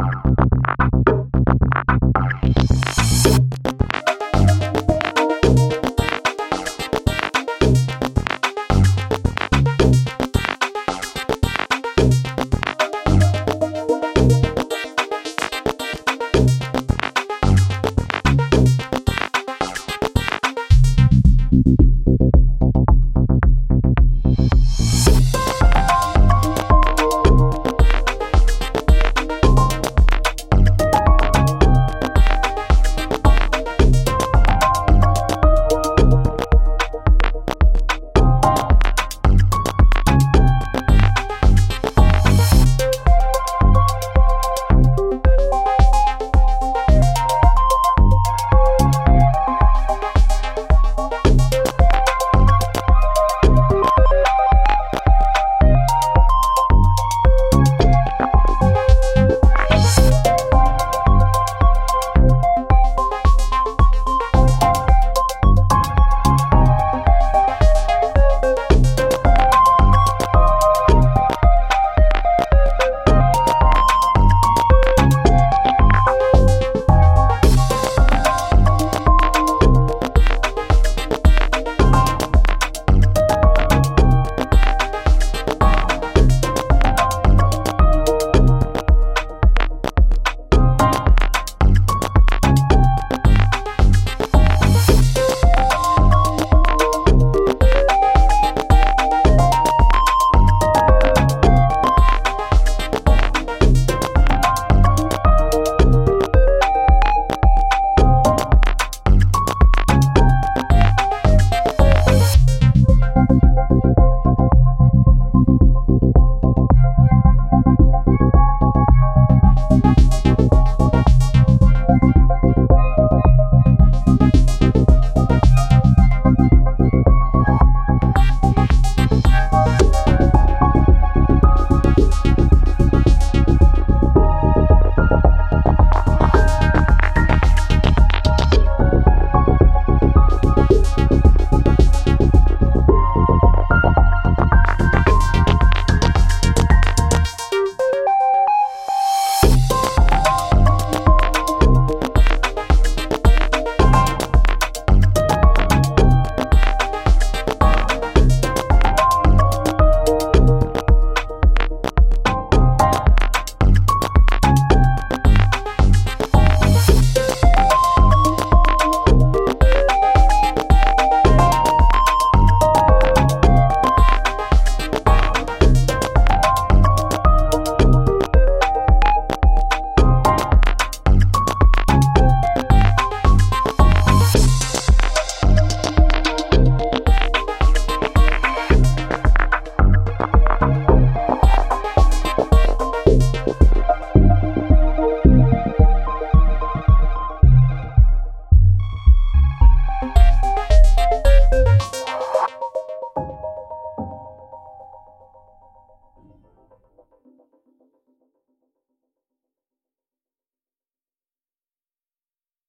Bye. Thank you.